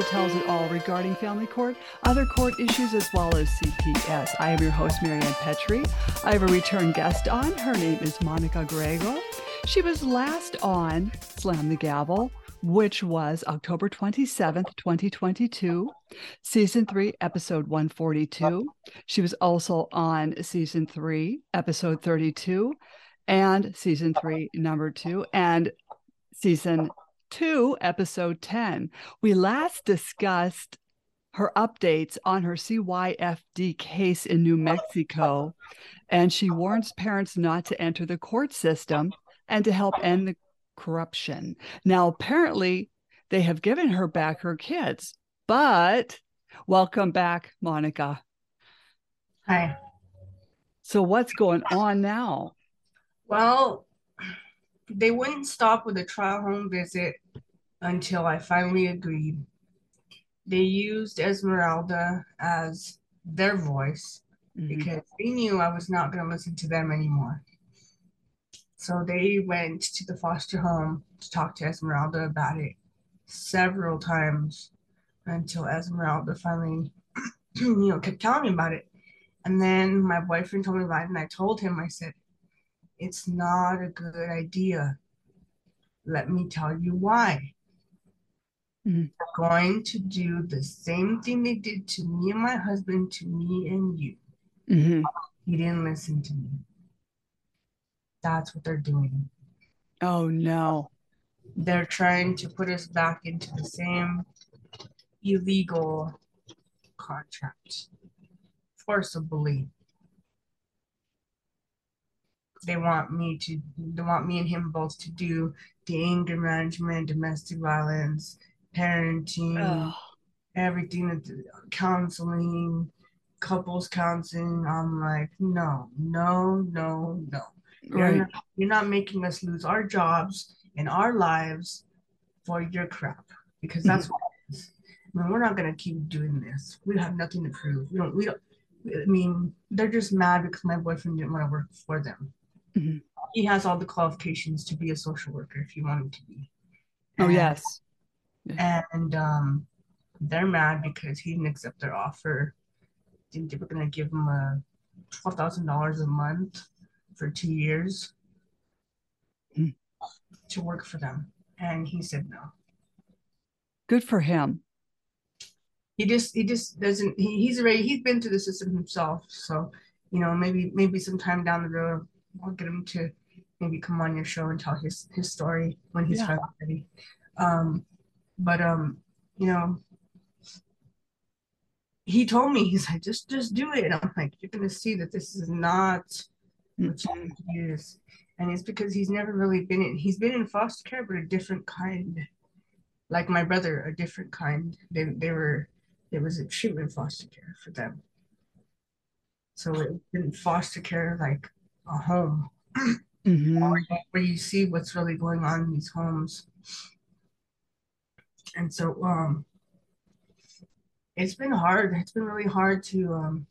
Tells it all regarding family court, other court issues, as well as CPS. I am your host, Marianne Petrie. I have a return guest on. Her name is Monica Grego. She was last on Slam the Gavel, which was October 27th, 2022, season three, episode 142. She was also on season three, episode 32, and season three, number two, and season 2, episode 10. We last discussed her updates on her CYFD case in New Mexico, and she warns parents not to enter the court system and to help end the corruption. Now, apparently, they have given her back her kids, but welcome back, Monica. Hi. So, what's going on now? Well, they wouldn't stop with a trial home visit until I finally agreed. They used Esmeralda as their voice mm-hmm. because they knew I was not going to listen to them anymore. So they went to the foster home to talk to Esmeralda about it several times until Esmeralda finally, you know, kept telling me about it. And then my boyfriend told me about it, and I told him, I said, it's not a good idea. Let me tell you why. Mm-hmm. They're going to do the same thing they did to me and my husband, to me and you. Mm-hmm. He didn't listen to me. That's what they're doing. Oh, no. They're trying to put us back into the same illegal contract forcibly they want me to they want me and him both to do the anger management domestic violence parenting oh. everything counseling couples counseling i'm like no no no no right. you're, not, you're not making us lose our jobs and our lives for your crap because that's mm-hmm. what it is. I mean, we're not gonna keep doing this. We have nothing to prove. We don't. We don't. I mean, they're just mad because my boyfriend didn't want to work for them. Mm-hmm. He has all the qualifications to be a social worker if you want him to be. Oh, and, oh yes. And um, they're mad because he didn't accept their offer. They were gonna give him a twelve thousand dollars a month for two years mm-hmm. to work for them, and he said no. Good for him. He just he just doesn't he, he's already he's been through the system himself, so you know maybe maybe sometime down the road I'll get him to maybe come on your show and tell his his story when he's yeah. ready. Um, but um, you know, he told me he's like, just just do it. And I'm like, you're gonna see that this is not what you use. And it's because he's never really been in he's been in foster care, but a different kind. Like my brother, a different kind. They they were it was a treatment foster care for them. So it didn't foster care like a home mm-hmm. where you see what's really going on in these homes. And so um, it's been hard. It's been really hard to um,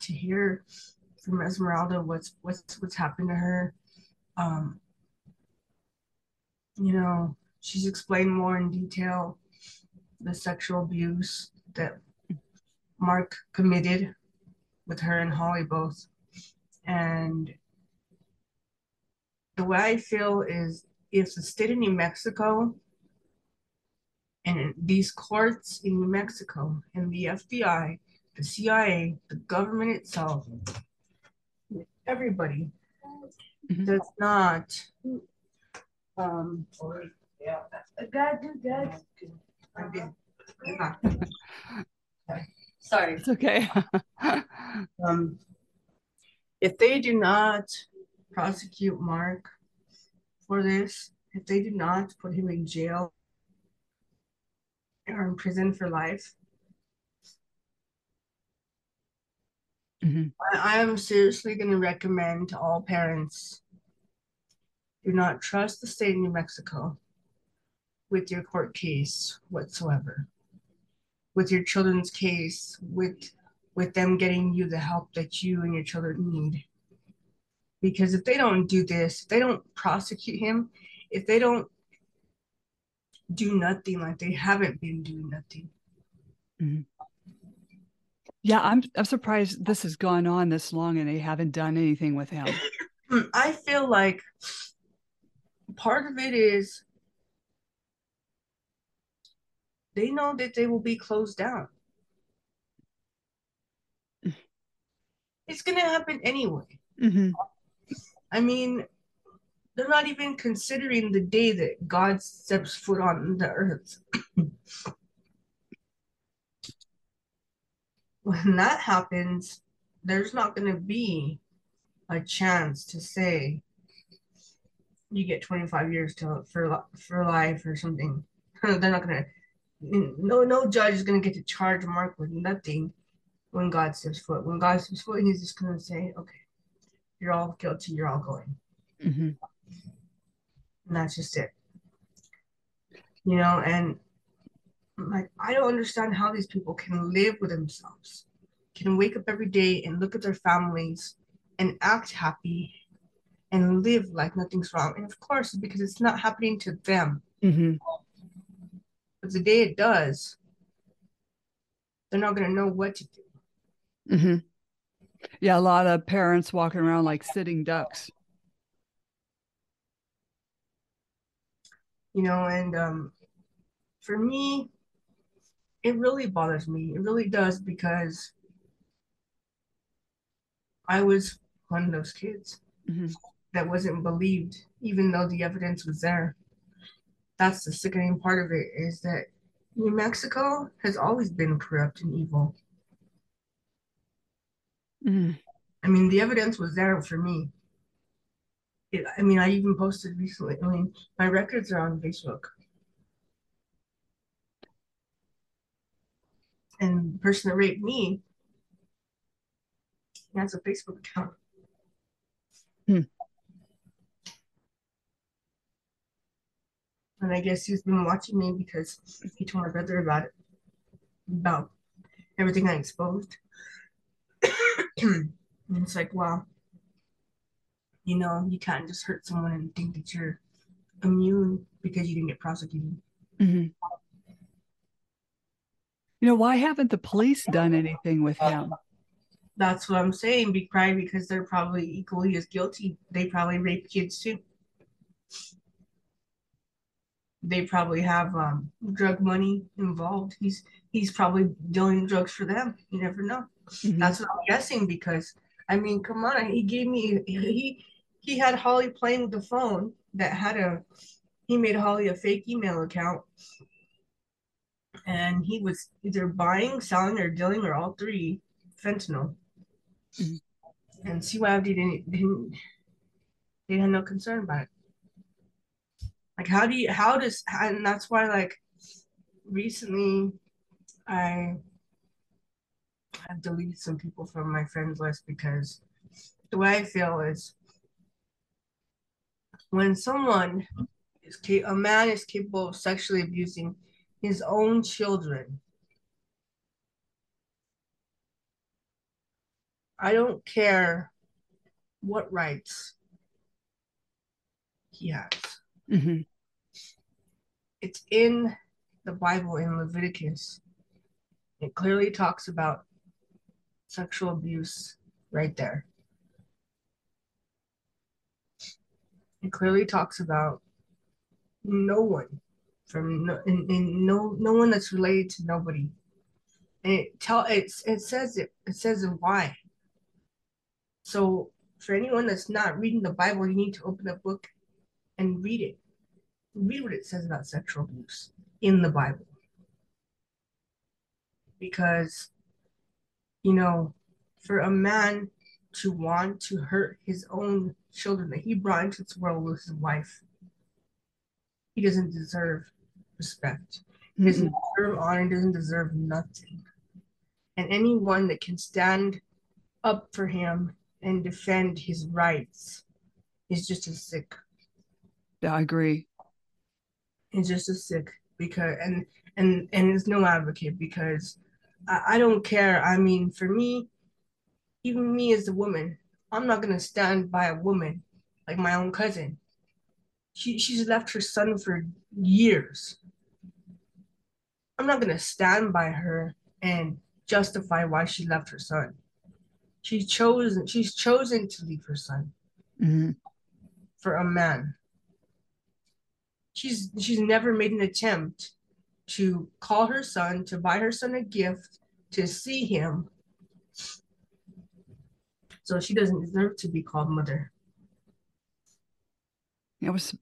to hear from Esmeralda what's what's what's happened to her. Um, you know, she's explained more in detail the sexual abuse that Mark committed with her and Holly both. And the way I feel is if the state of New Mexico and these courts in New Mexico and the FBI, the CIA, the government itself, everybody mm-hmm. does not um Sorry. It's okay. um, if they do not prosecute Mark for this, if they do not put him in jail or in prison for life, mm-hmm. I, am seriously going to recommend to all parents do not trust the state of New Mexico with your court case whatsoever, with your children's case, with with them getting you the help that you and your children need because if they don't do this, if they don't prosecute him, if they don't do nothing like they haven't been doing nothing. Mm-hmm. Yeah, I'm I'm surprised this has gone on this long and they haven't done anything with him. I feel like part of it is they know that they will be closed down. It's going to happen anyway. Mm-hmm. I mean, they're not even considering the day that God steps foot on the earth. when that happens, there's not going to be a chance to say you get 25 years to for for life or something. They're not going to. No, no judge is going to get to charge Mark with nothing when God steps foot. When God steps foot, he's just going to say, "Okay, you're all guilty. You're all going." Mm-hmm. And that's just it. You know, and like I don't understand how these people can live with themselves, can wake up every day and look at their families and act happy and live like nothing's wrong. And of course, because it's not happening to them. Mm-hmm. But the day it does, they're not going to know what to do. Mm-hmm. Yeah, a lot of parents walking around like sitting ducks. You know, and um, for me, it really bothers me. It really does because I was one of those kids mm-hmm. that wasn't believed, even though the evidence was there. That's the sickening part of it is that New Mexico has always been corrupt and evil. Mm-hmm. I mean, the evidence was there for me. It, I mean, I even posted recently. I mean, my records are on Facebook. And the person that raped me has a Facebook account. Hmm. And I guess he's been watching me because he told my brother about it, about everything I exposed. And it's like, wow, you know, you can't just hurt someone and think that you're immune because you didn't get prosecuted. Mm-hmm. You know, why haven't the police done anything with him? That's what I'm saying. Be crying because they're probably equally as guilty. They probably rape kids too. They probably have um, drug money involved. He's he's probably dealing drugs for them. You never know. Mm-hmm. That's what I'm guessing because I mean, come on, he gave me he he had Holly playing with the phone that had a he made Holly a fake email account and he was either buying, selling, or dealing, or all three fentanyl. Mm-hmm. And CYFD didn't didn't they had no concern about it. Like how do you how does and that's why like recently I have deleted some people from my friends list because the way I feel is when someone is a man is capable of sexually abusing his own children. I don't care what rights he has. Mm-hmm. It's in the Bible in Leviticus. It clearly talks about sexual abuse right there. It clearly talks about no one from no, and, no no one that's related to nobody. And it tell it's it says it it says it why. So for anyone that's not reading the Bible, you need to open a book and read it. Read what it says about sexual abuse in the Bible. Because, you know, for a man to want to hurt his own children that he brought into this world with his wife, he doesn't deserve respect. He doesn't mm-hmm. deserve honor, he doesn't deserve nothing. And anyone that can stand up for him and defend his rights is just as sick. Yeah, I agree. It's just as sick because and and and it's no advocate because I, I don't care. I mean, for me, even me as a woman, I'm not gonna stand by a woman like my own cousin. She she's left her son for years I'm not gonna stand by her and justify why she left her son. She's chosen she's chosen to leave her son Mm-hmm. for a man. She's she's never made an attempt to call her son, to buy her son a gift, to see him. So she doesn't deserve to be called mother. It was.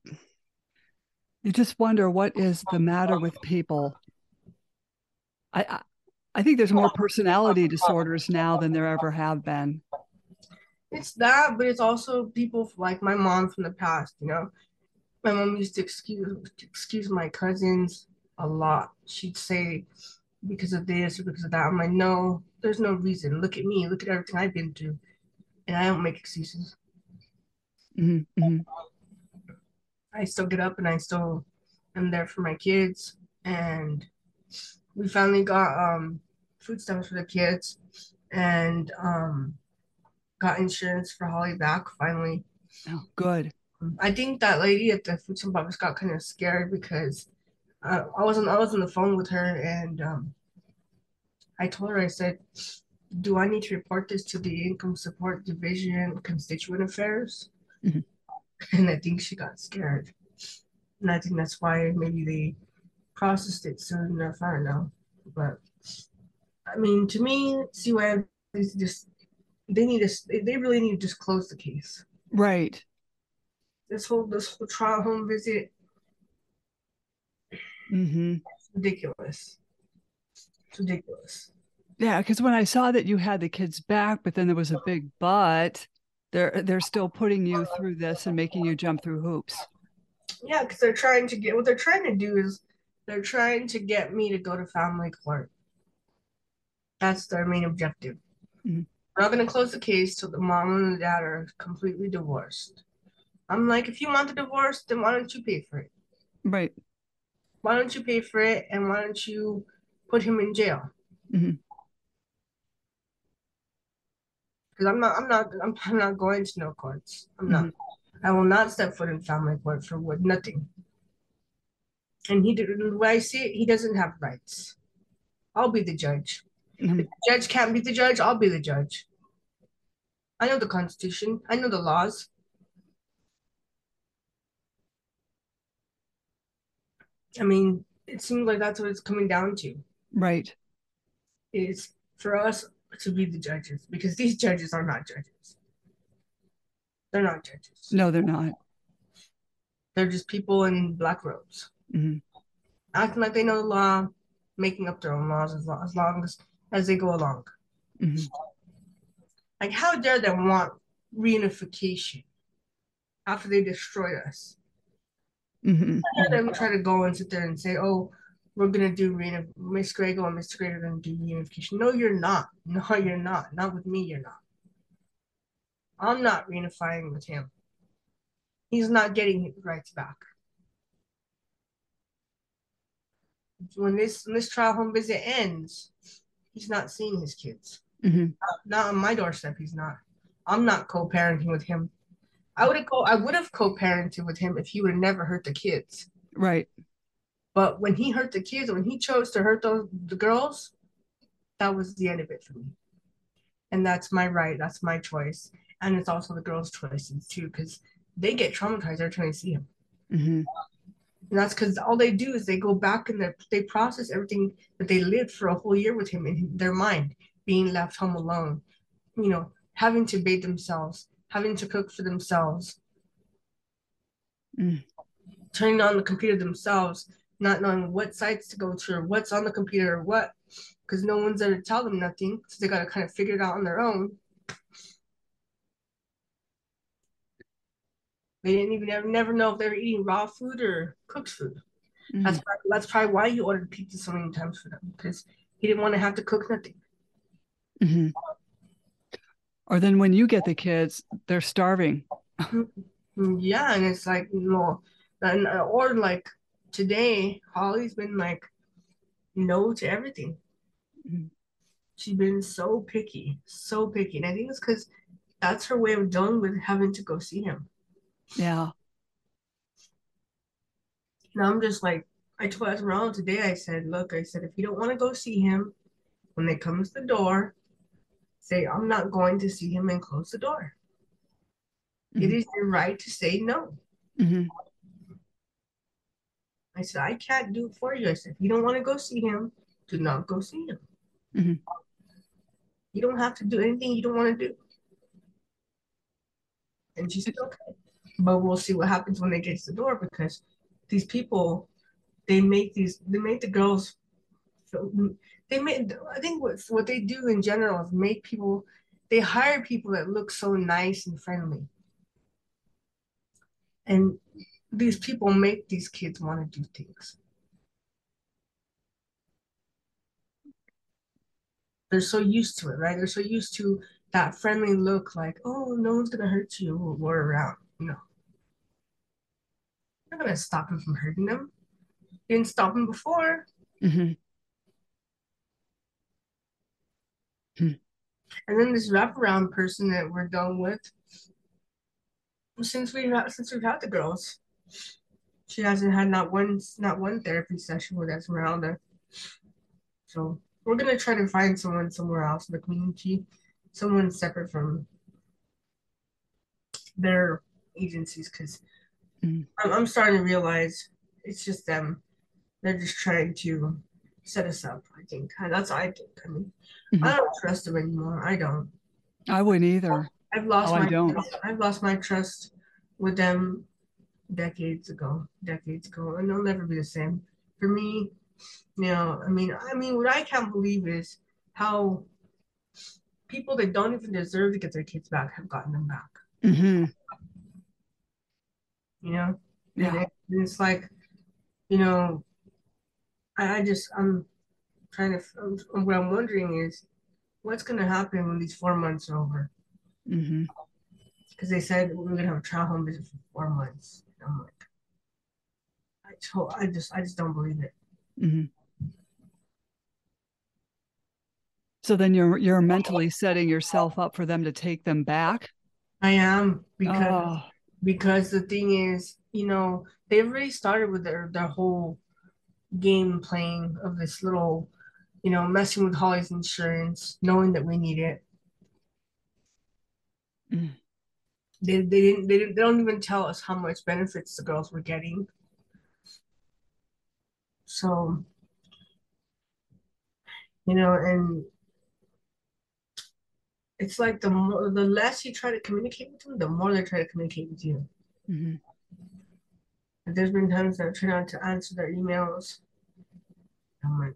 You just wonder what is the matter with people. I, I I think there's more personality disorders now than there ever have been. It's that, but it's also people like my mom from the past, you know. My mom used to excuse excuse my cousins a lot. She'd say because of this or because of that. I'm like, no, there's no reason. Look at me. Look at everything I've been through. And I don't make excuses. Mm-hmm. mm-hmm. I still get up and I still am there for my kids. And we finally got um, food stamps for the kids and um, got insurance for Holly back finally. Oh, good. I think that lady at the food office got kind of scared because uh, I was on I was on the phone with her and um, I told her I said, "Do I need to report this to the Income Support Division Constituent Affairs?" Mhm. And I think she got scared, and I think that's why maybe they processed it soon enough. I don't know, but I mean, to me, CYM is just they need to they really need to just close the case. Right. This whole this whole trial home visit Mm-hmm. ridiculous. It's ridiculous. Yeah, because when I saw that you had the kids back, but then there was a big but, they're they're still putting you through this and making you jump through hoops. Yeah, because they're trying to get what they're trying to do is they're trying to get me to go to family court. That's their main objective. Mhm. We're not going to close the case till the mom and the dad are completely divorced. I'm like, if you want the divorce, then why don't you pay for it? Right. Why don't you pay for it and why don't you put him in jail? Mhm. Because I'm not, I'm not, I'm, I'm not going to no courts. I'm not. I will not step foot in family court for what nothing. And he way I see it, he doesn't have rights. I'll be the judge. Mhm. If the judge can't be the judge, I'll be the judge. I know the Constitution. I know the laws. I mean, it seems like that's what it's coming down to. Right. Is for us to be the judges because these judges are not judges. They're not judges. No, they're not. They're just people in black robes Mhm. acting like they know the law, making up their own laws as long as, long as, as they go along. Mhm. Like, how dare they want reunification after they destroyed us? Mhm. Dare them try to go and sit there and say, oh, we're going to do reunif- Miss Grego and Mr. Grego are going to do reunification. No, you're not. No, you're not. Not with me, you're not. I'm not reunifying with him. He's not getting his rights back. When this when this trial home visit ends, he's not seeing his kids. Mhm. Not on my doorstep. He's not. I'm not co-parenting with him. I would have co I would have co-parented with him if he would have never hurt the kids. Right. But when he hurt the kids, when he chose to hurt those the girls, that was the end of it for me. And that's my right. That's my choice. And it's also the girls' choices too, because they get traumatized every time they see him. Mhm. And that's because all they do is they go back and they they process everything that they lived for a whole year with him in their mind, being left home alone, you know, having to bathe themselves, having to cook for themselves, Mm. turning on the computer themselves, not knowing what sites to go to or what's on the computer or what, because no one's there to tell them nothing. So they got to kind of figure it out on their own. They didn't even ever never know if they were eating raw food or cooked food. Mhm. That's probably, that's probably why he ordered pizza so many times for them because he didn't want to have to cook nothing. Mhm. Or then when you get the kids, they're starving. Mm, Yeah, and it's like no, and uh, or like today, Holly's been like no to everything. Mhm. She's been so picky, so picky, and I think it's because that's her way of dealing with having to go see him. Yeah. And I'm just like, I told Esmeralda today, I said, look, I said, if you don't want to go see him, when they come to the door, say, I'm not going to see him and close the door. Mm-hmm. It is your right to say no. Mm-hmm. I said, I can't do it for you. I said, if you don't want to go see him, do not go see him. Mm-hmm. You don't have to do anything you don't want to do. And she said, okay. But we'll see what happens when they get to the door because these people, they make these, they make the girls, they make, I think what, what they do in general is make people, they hire people that look so nice and friendly. And these people make these kids want to do things. They're so used to it, right? They're so used to that friendly look like, oh, no one's gonna hurt you we're around. No. You're not gonna stop him from hurting them. You didn't stop him before. Mm-hmm. Hmm. And then this wraparound person that we're done with, since we've had, since we've had the girls, she hasn't had not one not one therapy session with Esmeralda. So we're gonna try to find someone somewhere else in the community, someone separate from their agencies, because mm. I'm, I'm starting to realize it's just them. They're just trying to set us up. I think that's I think. I mean, mm-hmm. I don't trust them anymore. I don't. I wouldn't either. I've lost oh, my. I don't. I've lost my trust with them decades ago, decades ago, and they'll never be the same. For me, you know, I mean, I mean, what I can't believe is how people that don't even deserve to get their kids back have gotten them back. Mm-hmm. You know, yeah. And it's like, you know, I, I just I'm trying to. What I'm wondering is, what's going to happen when these four months are over? Mm-hmm because they said we are gonna have a trial home visit for four months. And I'm like, I told, I just, I just don't believe it. Mm-hmm. So then you're you're mentally setting yourself up for them to take them back. I am because oh. because the thing is, you know, they already started with their their whole game playing of this little, you know, messing with Holly's insurance, knowing that we need it. Mm. They, they didn't they didn't they don't even tell us how much benefits the girls were getting. So you know, and it's like the more the less you try to communicate with them, the more they try to communicate with you. Mm-hmm. There's been times that I try not to answer their emails. I'm like,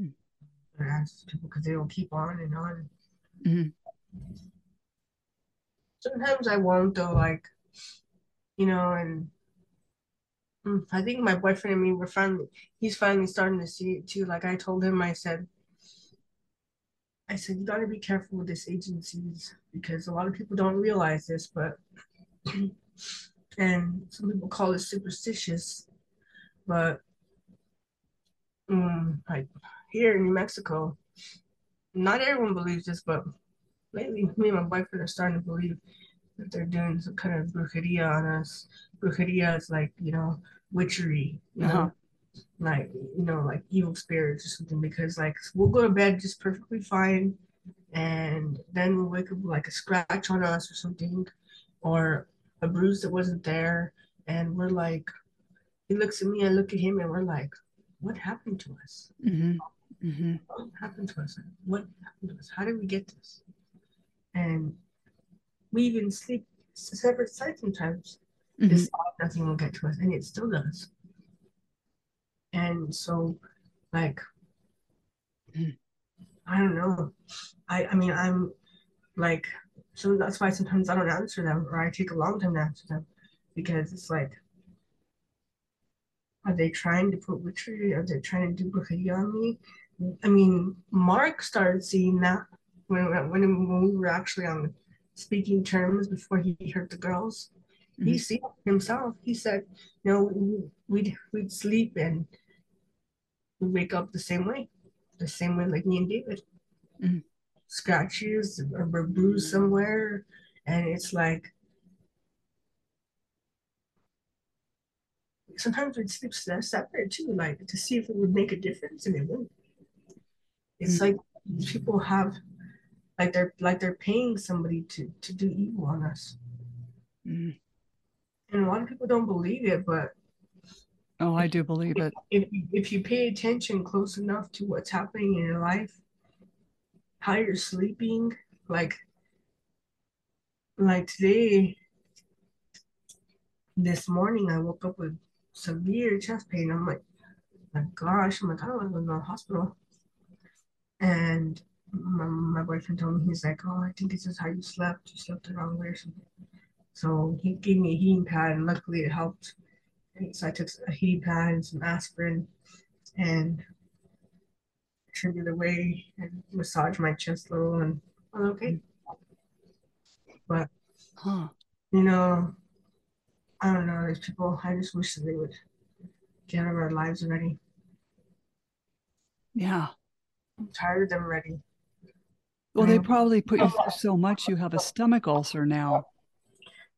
mm-hmm. answer people because they will keep on and on. Mm-hmm sometimes I won't though, like, you know, and mm, I think my boyfriend and me were finally, he's finally starting to see it too. Like I told him, I said, I said, you gotta be careful with these agencies because a lot of people don't realize this, but, and some people call it superstitious, but um, like here in New Mexico, not everyone believes this, but lately me and my boyfriend are starting to believe that they're doing some kind of brujeria on us. Brujeria is like, you know, witchery, you uh-huh. know, like, you know, like evil spirits or something, because like we'll go to bed just perfectly fine. And then we'll wake up with like a scratch on us or something, or a bruise that wasn't there. And we're like, he looks at me, I look at him, and we're like, what happened to us? Mm-hmm. Mm-hmm. What happened to us? What happened to us? How did we get this? and we even sleep separate sides sometimes. Mm-hmm. This nothing will get to us, and it still does. And so, like, I don't know. I I mean, I'm like, so that's why sometimes I don't answer them, or I take a long time to answer them, because it's like, are they trying to put witchery? Are they trying to do brujeria on me? I mean, Mark started seeing that when when when we were actually on speaking terms before he hurt the girls. Mm-hmm. He see himself. He said, you know, we'd we'd sleep and we'd wake up the same way, the same way like me and David. Mm-hmm. Scratches or bruise somewhere, and it's like sometimes we'd sleep separate too, like to see if it would make a difference, and it wouldn't. It's mm-hmm. like people have like they're like they're paying somebody to to do evil on us. Mm-hmm. And a lot of people don't believe it, but oh, I do believe it. If if you pay attention close enough to what's happening in your life, how you're sleeping, like like today, this morning, I woke up with severe chest pain. I'm like, my gosh, I'm like, I don't want to go to the hospital. And my, my boyfriend told me, he's like, oh, I think this is how you slept. You slept the wrong way or something. So he gave me a heating pad, and luckily it helped. So I took a heating pad and some aspirin and turned it away and massage my chest a little, and okay. But, huh. you know, I don't know, these people, I just wish that they would get out of our lives already. Yeah. I'm tired of them already. Well, they probably put you through so much you have a stomach ulcer now.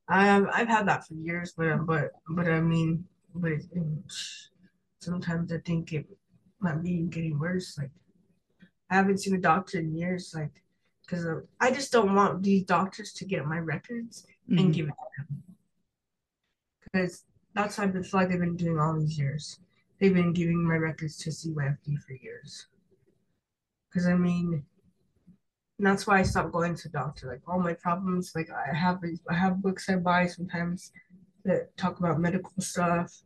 Um, I've had that for years, but but but I mean, but it, sometimes I think it might be getting worse. Like I haven't seen a doctor in years, like because I just don't want these doctors to get my records mm-hmm. and give it to them because that's how I feel like they've been doing all these years. They've been giving my records to CYFD for years. Because I mean, that's why I stopped going to doctor. Like all my problems, like I have I have books I buy sometimes that talk about medical stuff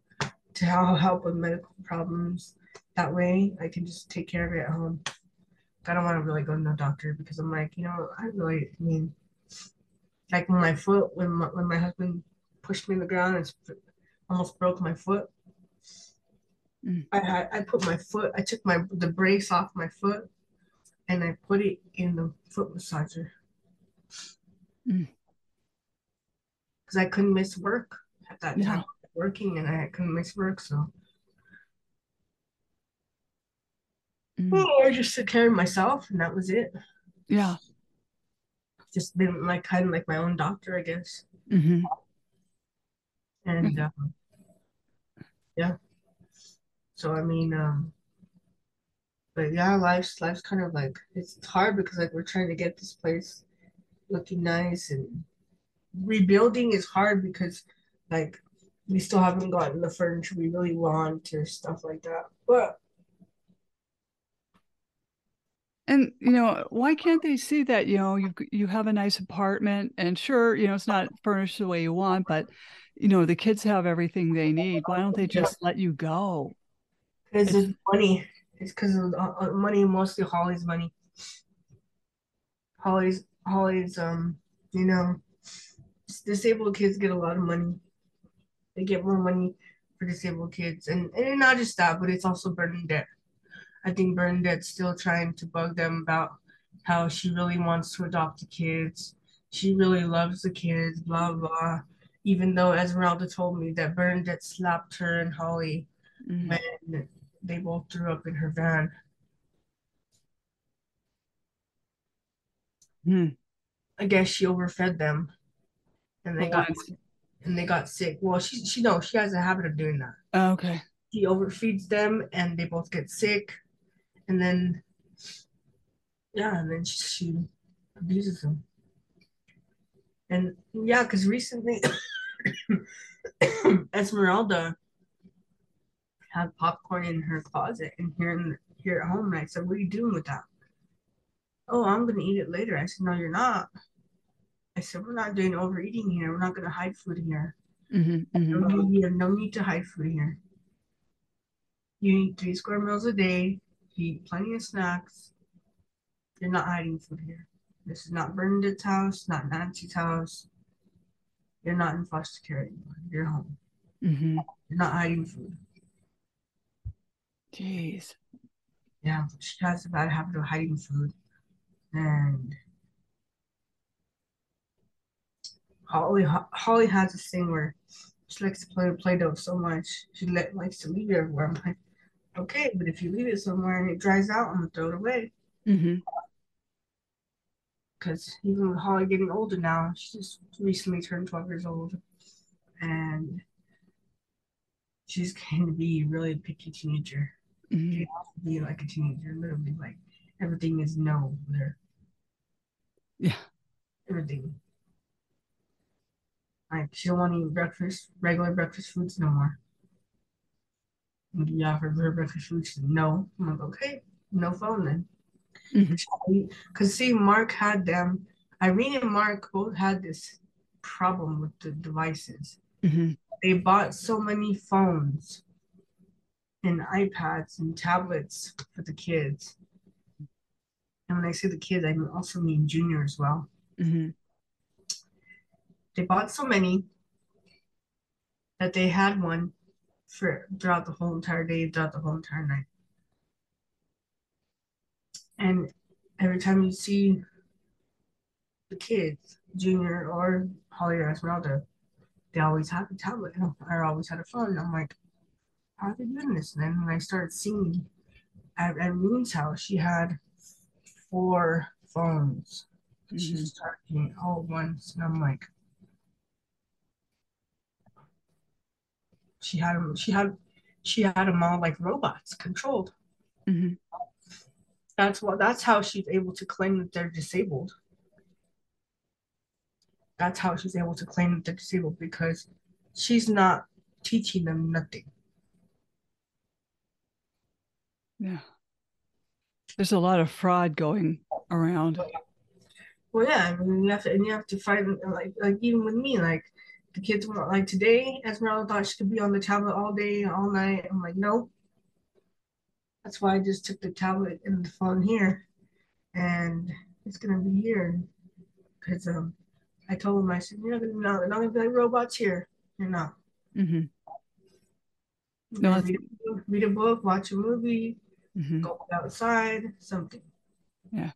to how help with medical problems. That way, I can just take care of it at home. I don't want to really go to the doctor because I'm like, you know, I really I mean, like when my foot when my, when my husband pushed me in the ground and almost broke my foot. Mm. I had I put my foot. I took my the brace off my foot, and I put it in the foot massager. Because mm. I couldn't miss work at that time, working, and I couldn't miss work, so. Mm. Oh, I just took care of myself, and that was it. Yeah. Just been like kind of like my own doctor, I guess. Mm-hmm and uh, yeah so i mean um but yeah life's life's kind of like it's hard because like we're trying to get this place looking nice and rebuilding is hard because like we still haven't gotten the furniture we really want or stuff like that but and you know why can't they see that you know you you have a nice apartment and sure you know it's not furnished the way you want but you know the kids have everything they need. Why don't they just let you go? Because it's, it's money. It's because of uh, uh, money mostly holly's money. Holly's holly's um you know disabled kids get a lot of money. They get more money for disabled kids. And, and not just that but it's also bernadette i think bernadette's still trying to bug them about how she really wants to adopt the kids she really loves the kids blah blah even though Esmeralda told me that Bernadette slapped her and Holly mm-hmm. when they both threw up in her van. Hmm. I guess she overfed them, and they got and they got sick. Well, she she knows she has a habit of doing that. Oh, okay. She overfeeds them, and they both get sick, and then yeah, and then she, she abuses them. And yeah, because recently Esmeralda had popcorn in her closet and here in here at home. And I said, "What are you doing with that?" Oh, I'm gonna eat it later. I said, "No, you're not." I said, "We're not doing overeating here. We're not gonna hide food here. Mm-hmm, mm-hmm. You have no need to hide food here. You need three square meals a day. Eat plenty of snacks. You're not hiding food here. This is not Bernadette's house, not Nancy's house. You're not in foster care anymore. You're home. Mm-hmm. You're not hiding food. Jeez. Yeah, she has a bad habit of hiding food. And Holly Holly has this thing where she likes to play with Play-Doh so much. She likes to leave it everywhere. I'm like, okay, but if you leave it somewhere and it dries out, I'm gonna throw it away. Mm-hmm because even with Holly getting older now, she just recently turned 12 years old. And she's going to be a really picky teenager. Mhm. She has to be like a teenager, literally like everything is no there. Yeah. Everything. Like she don't want to eat breakfast, regular breakfast foods no more. And you offer her breakfast food, she's no. I'm like, okay, no phone then. Because see, Mark had them. Irene and Mark both had this problem with the devices. Mhm. They bought so many phones and iPads and tablets for the kids. And when I say the kids, I also mean Junior as well. Mhm. They bought so many that they had one for throughout the whole entire day, throughout the whole entire night. And every time you see the kids, Junior or Holly or Esmeralda, they always have a tablet or always had a phone. I'm like, how are they doing this? And then when I started seeing at, at Moon's house, she had four phones. She Mhm. started doing it all at once. And I'm like, she had them, she had she had them all like robots controlled. Mhm. That's what that's how she's able to claim that they're disabled. That's how she's able to claim that they're disabled because she's not teaching them nothing. Yeah. There's a lot of fraud going around. Well, yeah, I mean, you have to, and you have to find like, like even with me, like the kids want like today, Esmeralda thought she could be on the tablet all day, all night. I'm like, no. That's why I just took the tablet and the phone here, and it's gonna be here, because um, I told them I said you're not gonna not, they're not gonna be like robots here. You're not. Mm-hmm. You're No, read, a book- read a book, watch a movie, Mhm. go outside, something. Yeah.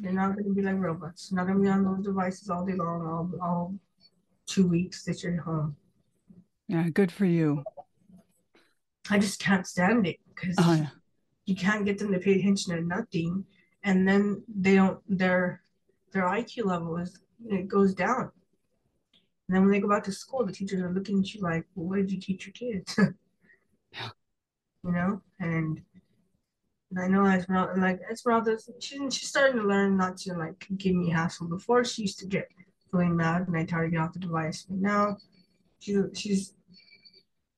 They're not gonna be like robots. Not gonna be on those devices all day long, all all two weeks that you're home. Yeah, good for you. I just can't stand it because Oh, yeah. you can't get them to pay attention to nothing, and then they don't their their IQ level is it goes down. And then when they go back to school, the teachers are looking at you like, well, "What did you teach your kids?" Yeah. You know, and, and I know Esmeralda, like Esmeralda, she she's starting to learn not to like give me hassle. Before she used to get really mad and I try to get off the device, but now she she's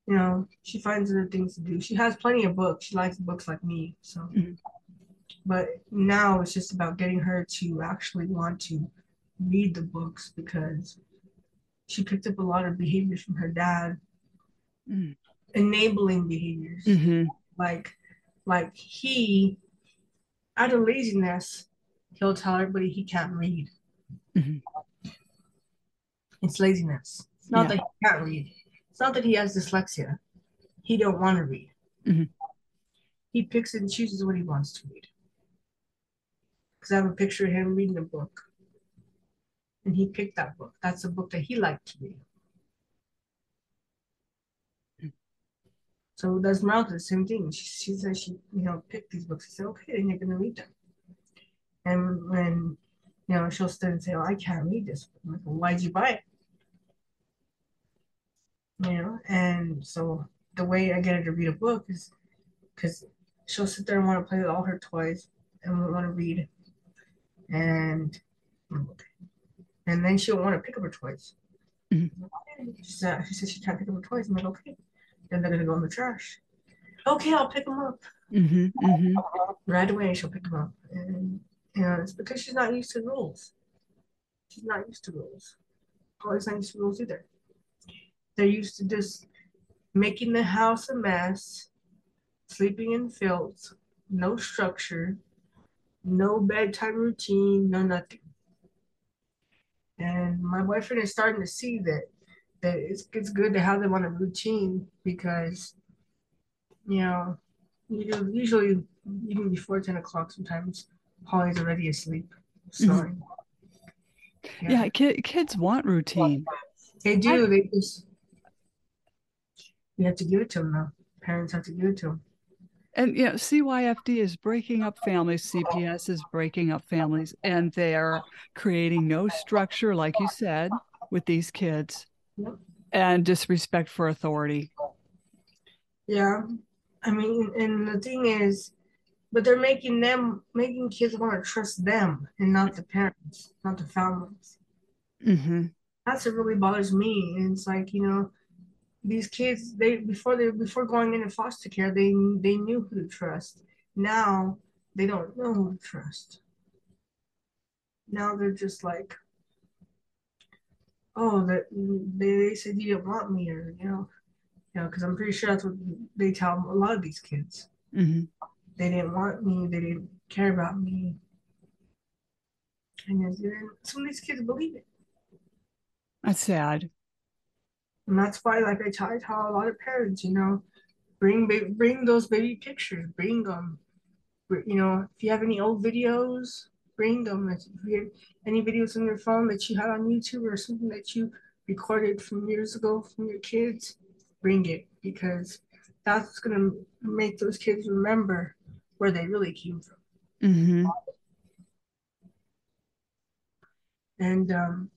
you know, she finds other things to do. She has plenty of books. She likes books like me. So, Mhm. but now it's just about getting her to actually want to read the books because she picked up a lot of behaviors from her dad, Mm. enabling behaviors. Mhm. Like, like he, out of laziness, he'll tell everybody he can't read. Mhm. It's laziness. It's not Yeah. that he can't read. It's not that he has dyslexia. He don't want to read. Mhm. He picks and chooses what he wants to read. Because I have a picture of him reading a book. And he picked that book. That's a book that he liked to read. So does Esmeralda the same thing. She, she says she, you know, picked these books. He said, okay, then you're gonna read them. And when, you know, she'll stand and say, oh, I can't read this. Like, why'd you buy it? You know, and so the way I get her to read a book is because she'll sit there and want to play with all her toys and won't want to read. And and then she'll want to pick up her toys. Mhm. She said she said she can't pick up her toys. I'm like, okay. Then they're gonna go in the trash. Okay, I'll pick them up. Mhm. Mhm. Right away, she'll pick them up. And you know, it's because she's not used to rules. She's not used to rules. Holly's not used to rules either. They're used to just making the house a mess, sleeping in filth, no structure, no bedtime routine, no nothing. And my boyfriend is starting to see that that it's it's good to have them on a routine because you know you usually even before ten o'clock sometimes Holly's already asleep. Snoring. Mm-hmm. Yeah, ki- kids want routine. They do. They just you have to give it to them though. Parents have to give it to them. And you know, CYFD is breaking up families, CPS is breaking up families, and they're creating no structure, like you said, with these kids Yep. and disrespect for authority. Yeah. I mean, and the thing is, but they're making them making kids want to trust them and not the parents, not the families. Mm-hmm. That's what really bothers me. And it's like, you know, these kids, they before they before going into foster care, they they knew who to trust. Now they don't know who to trust. Now they're just like, oh, that they, they said you didn't want me, or you know, you know, because I'm pretty sure that's what they tell a lot of these kids. Mm-hmm. They didn't want me. They didn't care about me. And some of these kids believe it. That's sad. And that's why, like I tell, I tell a lot of parents, you know, bring bring those baby pictures, bring them. You know, if you have any old videos, bring them. If you have any videos on your phone that you had on YouTube or something that you recorded from years ago from your kids, bring it because that's gonna make those kids remember where they really came from. Mm-hmm. And um,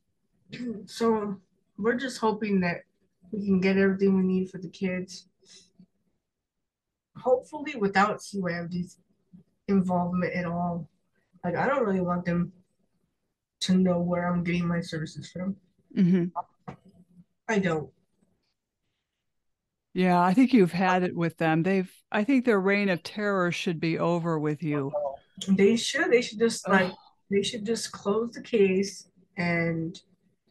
so we're just hoping that we can get everything we need for the kids. Hopefully, without CYFD's involvement at all. Like, I don't really want them to know where I'm getting my services from. Mm-hmm. I don't. Yeah, I think you've had it with them. They've I think their reign of terror should be over with you. They should. They should just like they should just close the case and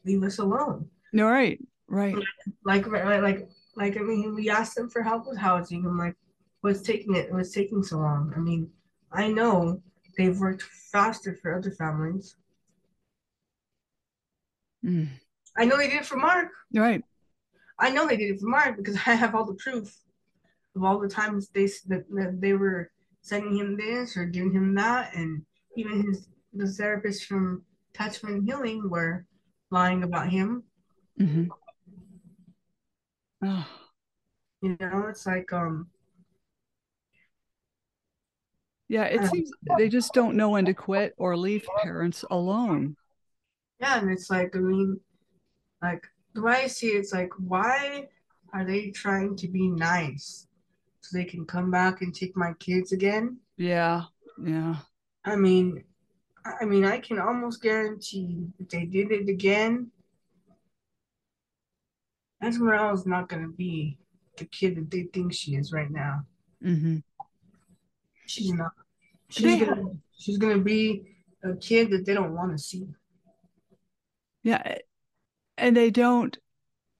leave us alone. No, right, right. Like, like, like, like. I mean, we asked them for help with housing. I'm like, what's taking it? What's taking so long? I mean, I know they've worked faster for other families. Mm. I know they did it for Mark. Right. I know they did it for Mark because I have all the proof of all the times they that, that they were sending him this or giving him that, and even his the therapist from Touchman Healing were lying about him. Mm-hmm. You know, it's like um. Yeah, it seems they just don't know when to quit or leave parents alone. Yeah, and it's like I mean, like the way I see it, it's like why are they trying to be nice so they can come back and take my kids again? Yeah, yeah. I mean, I mean, I can almost guarantee if they did it again, Esmeralda's not going to be the kid that they think she is right now. Mm-hmm. She's not. She's gonna, have... she's gonna be a kid that they don't want to see. Yeah, and they don't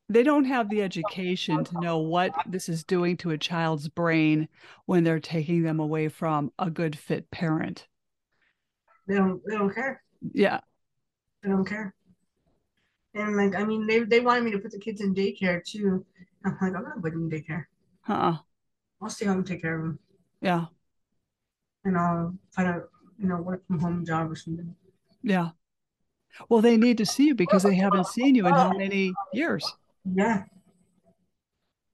they don't have the education to know what this is doing to a child's brain when they're taking them away from a good fit parent. They don't they don't care. Yeah. They don't care. And like I mean they they wanted me to put the kids in daycare too. I'm like, I'm not putting them in daycare. Uh-uh. I'll stay home and take care of them. Yeah. And I'll find a you know, work from home job or something. Yeah. Well, they need to see you because they haven't seen you in how many years? Yeah.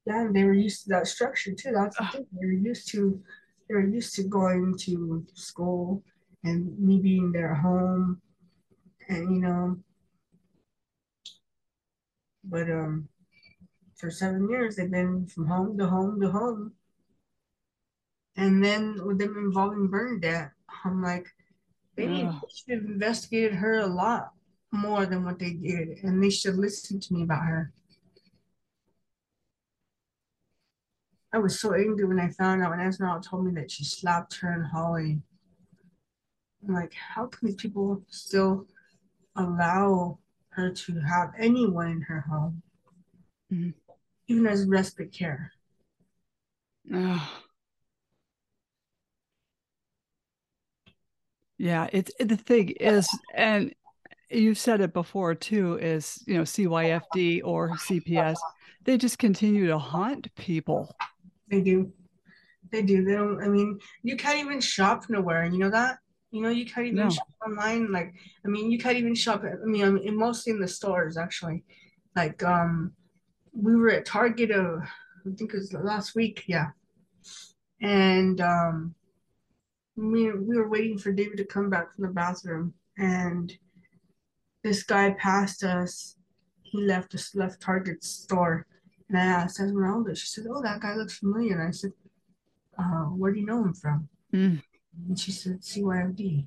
Yeah, and they were used to that structure too. That's the thing. They were used to they were used to going to school and me being their home and you know but um for seven years they've been from home to home to home and then with them involving Bernadette, I'm like, they should have investigated her a lot more than what they did, and they should listen to me about her. I was so angry when I found out when Esmeralda told me that she slapped her and Holly. I'm like, how can these people still allow her to have anyone in her home, mm-hmm. even as respite care? Yeah, it's it, the thing is, and you've said it before too, is you know CYFD or CPS, they just continue to haunt people. They do, they do. They don't. I mean, you can't even shop nowhere. You know that. You know, you can't even no. shop online. Like, I mean, you can't even shop. I mean, I mean, mostly in the stores actually. Like, um, we were at Target. Uh, I think it was last week. Yeah, and um, we we were waiting for David to come back from the bathroom, and this guy passed us. He left us left Target store, And I asked Esmeralda, she said, Oh, that guy looks familiar. And I said, uh, Where do you know him from? Mm. And she said, CYFD.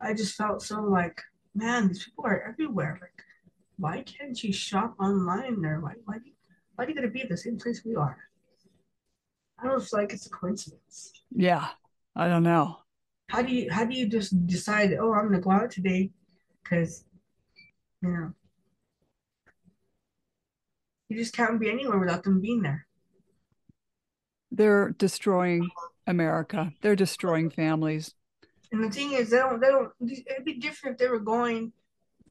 I just felt so like, man, these people are everywhere. Like, why can't you shop online or why why why are you gonna be at the same place we are? I don't feel like it's a coincidence. Yeah, I don't know. How do you how do you just decide, oh, I'm gonna go out today because you know you just can't be anywhere without them being there. They're destroying America. They're destroying families. And the thing is, they don't. They don't. It'd be different if they were going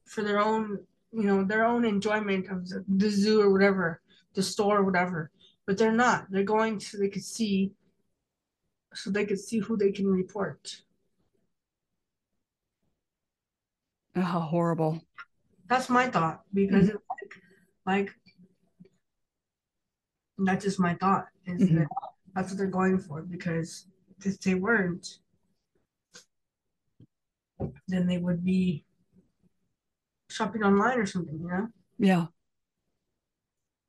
for their own, you know, their own enjoyment of the, the zoo or whatever, the store or whatever. But they're not. They're going so they could see, so they could see who they can report. Oh, how horrible. That's my thought because mm-hmm. it's like, like that's just my thought. Is mm-hmm. that that's what they're going for because if they weren't, then they would be shopping online or something, you know? Yeah.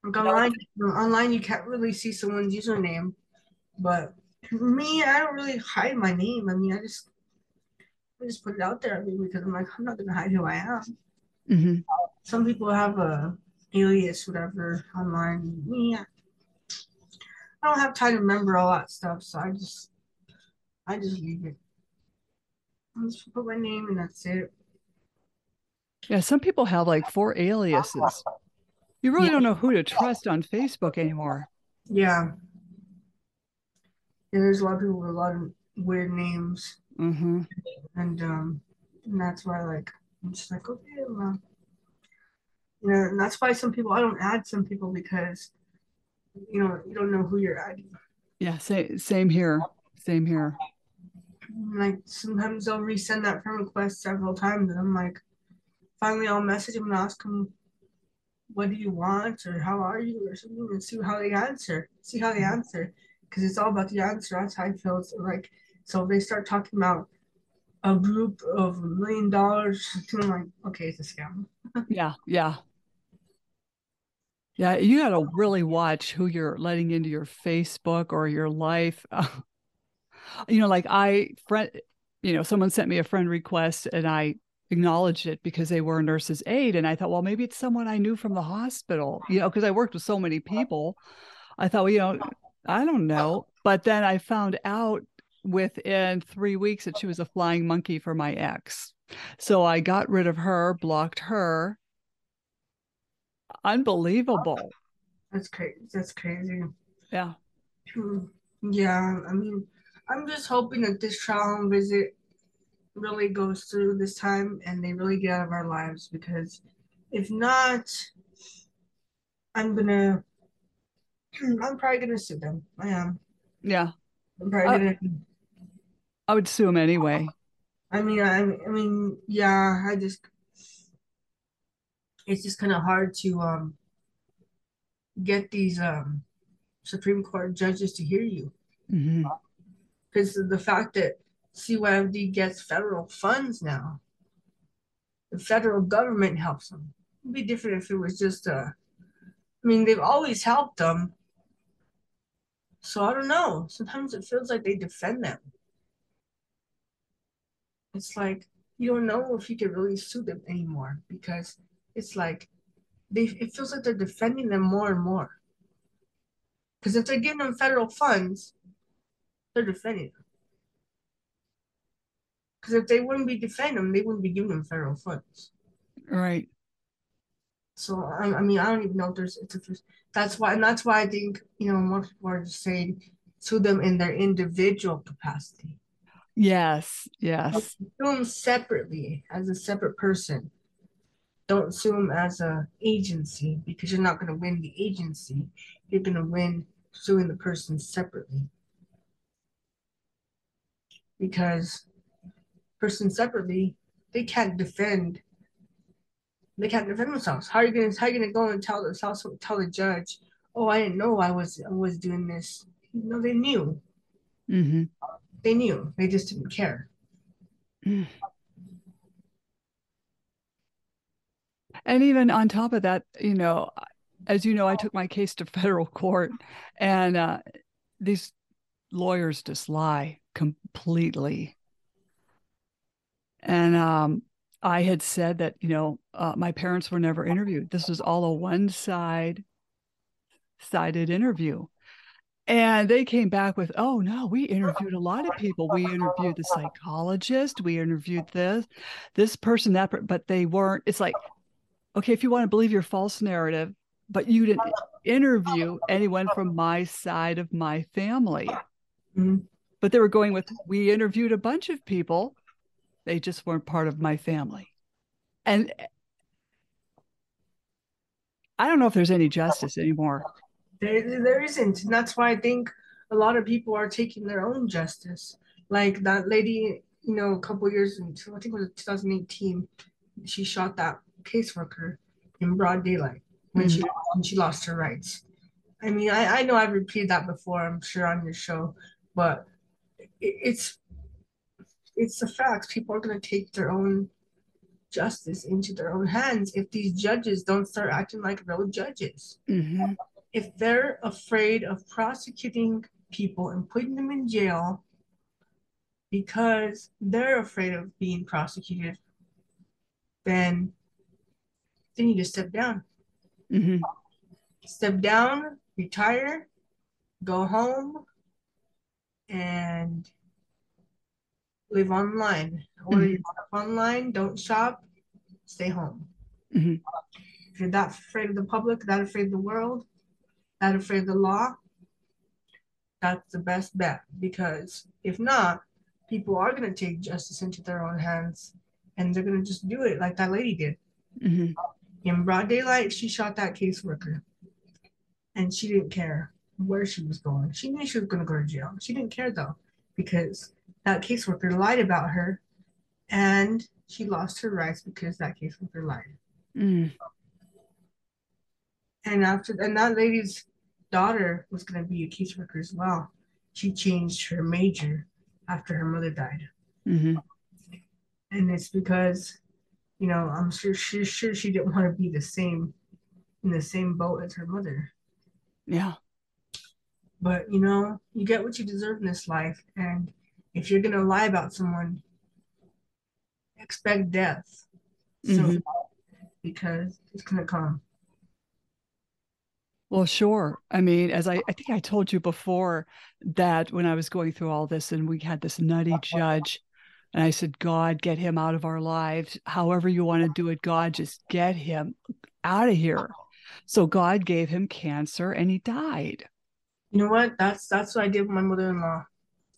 Like online, online you can't really see someone's username, but me, I don't really hide my name. I mean, I just, I just put it out there. I mean, because I'm like, I'm not gonna hide who I am. Mm-hmm. Some people have a alias, whatever, online. Me, I don't have time to remember all that stuff, so I just, I just leave it. I just put my name and that's it. Yeah, some people have like four aliases. You really yeah. don't know who to trust on Facebook anymore. Yeah. Yeah, there's a lot of people with a lot of weird names. Mm-hmm. And um and that's why like I'm just like, okay, well you know, and that's why some people I don't add some people because you know, you don't know who you're adding. Yeah, same same here. Same here. Like sometimes they'll resend that friend request several times and I'm like finally I'll message them and ask them what do you want or how are you or something and see how they answer see how they mm-hmm. answer. Because it's all about the answer that's how I feel. So like so they start talking about a group of a million dollars I'm like okay it's a scam. Yeah yeah yeah you got to really watch who you're letting into your Facebook or your life you know, like I friend, you know, someone sent me a friend request and I acknowledged it because they were a nurse's aide. And I thought, well, maybe it's someone I knew from the hospital, you know, because I worked with so many people. I thought, well, you know, I don't know. But then I found out within three weeks that she was a flying monkey for my ex. So I got rid of her, blocked her. Unbelievable. That's crazy. That's crazy. Yeah. Hmm. Yeah. I mean, I'm just hoping that this trial home visit really goes through this time and they really get out of our lives because if not, I'm gonna I'm probably gonna sue them. I am. Yeah. I'm probably gonna I would sue them anyway. I mean I I mean yeah, I just it's just kind of hard to um get these um Supreme Court judges to hear you. Mm-hmm because of the fact that CYFD gets federal funds now. The federal government helps them. It'd be different if it was just a. Uh, I mean, they've always helped them. So I don't know. Sometimes it feels like they defend them. It's like you don't know if you can really sue them anymore because it's like they it feels like they're defending them more and more. Because if they're giving them federal funds, they're defending them. Because if they wouldn't be defending them, they wouldn't be giving them federal funds. Right. So I, I mean, I don't even know if there's it's a, that's why, and that's why I think you know most people are just saying sue them in their individual capacity. Yes. Yes. Them separately as a separate person. Don't sue them as a agency because you're not going to win the agency. You're going to win suing the person separately because person separately they can't defend they can't defend themselves. How are you gonna how are you gonna go and tell the tell, tell the judge, oh I didn't know I was I was doing this. No, they knew. Mm-hmm. They knew. They just didn't care. And even on top of that, you know, as you know, I took my case to federal court, and uh, these lawyers just lie completely. And um, I had said that, you know, uh, my parents were never interviewed. This was all a one side sided interview. And they came back with, oh no, we interviewed a lot of people. We interviewed the psychologist, we interviewed this, this person, that, but they weren't. It's like, okay, if you want to believe your false narrative, but you didn't interview anyone from my side of my family. Mm-hmm. But they were going with, we interviewed a bunch of people. They just weren't part of my family. And I don't know if there's any justice anymore. There, there isn't. And that's why I think a lot of people are taking their own justice. Like that lady, you know, a couple years into, I think it was 2018, she shot that caseworker in broad daylight when mm-hmm. she when she lost her rights. I mean, I, I know I've repeated that before, I'm sure on your show, but it, it's it's the facts. People are gonna take their own justice into their own hands if these judges don't start acting like real judges. Mm-hmm. If they're afraid of prosecuting people and putting them in jail because they're afraid of being prosecuted, then they need to step down. Mm-hmm. Step down, retire, go home, and live online. Order mm-hmm. your online, don't shop, stay home. Mm-hmm. If you're that afraid of the public, that afraid of the world, that afraid of the law, that's the best bet. Because if not, people are going to take justice into their own hands and they're going to just do it like that lady did. Mm-hmm. In broad daylight, she shot that caseworker. And she didn't care where she was going. She knew she was going to go to jail. She didn't care though, because that caseworker lied about her and she lost her rights because that caseworker lied. Mm. And after, and that lady's daughter was going to be a caseworker as well. She changed her major after her mother died. Mm-hmm. And it's because you know, I'm sure she sure she didn't want to be the same in the same boat as her mother. Yeah. But you know, you get what you deserve in this life, and if you're gonna lie about someone, expect death. Mm-hmm. So because it's gonna come. Well, sure. I mean, as I, I think I told you before that when I was going through all this and we had this nutty judge and I said, God, get him out of our lives. However you want to do it, God, just get him out of here. So God gave him cancer and he died. You know what? That's that's what I did with my mother-in-law.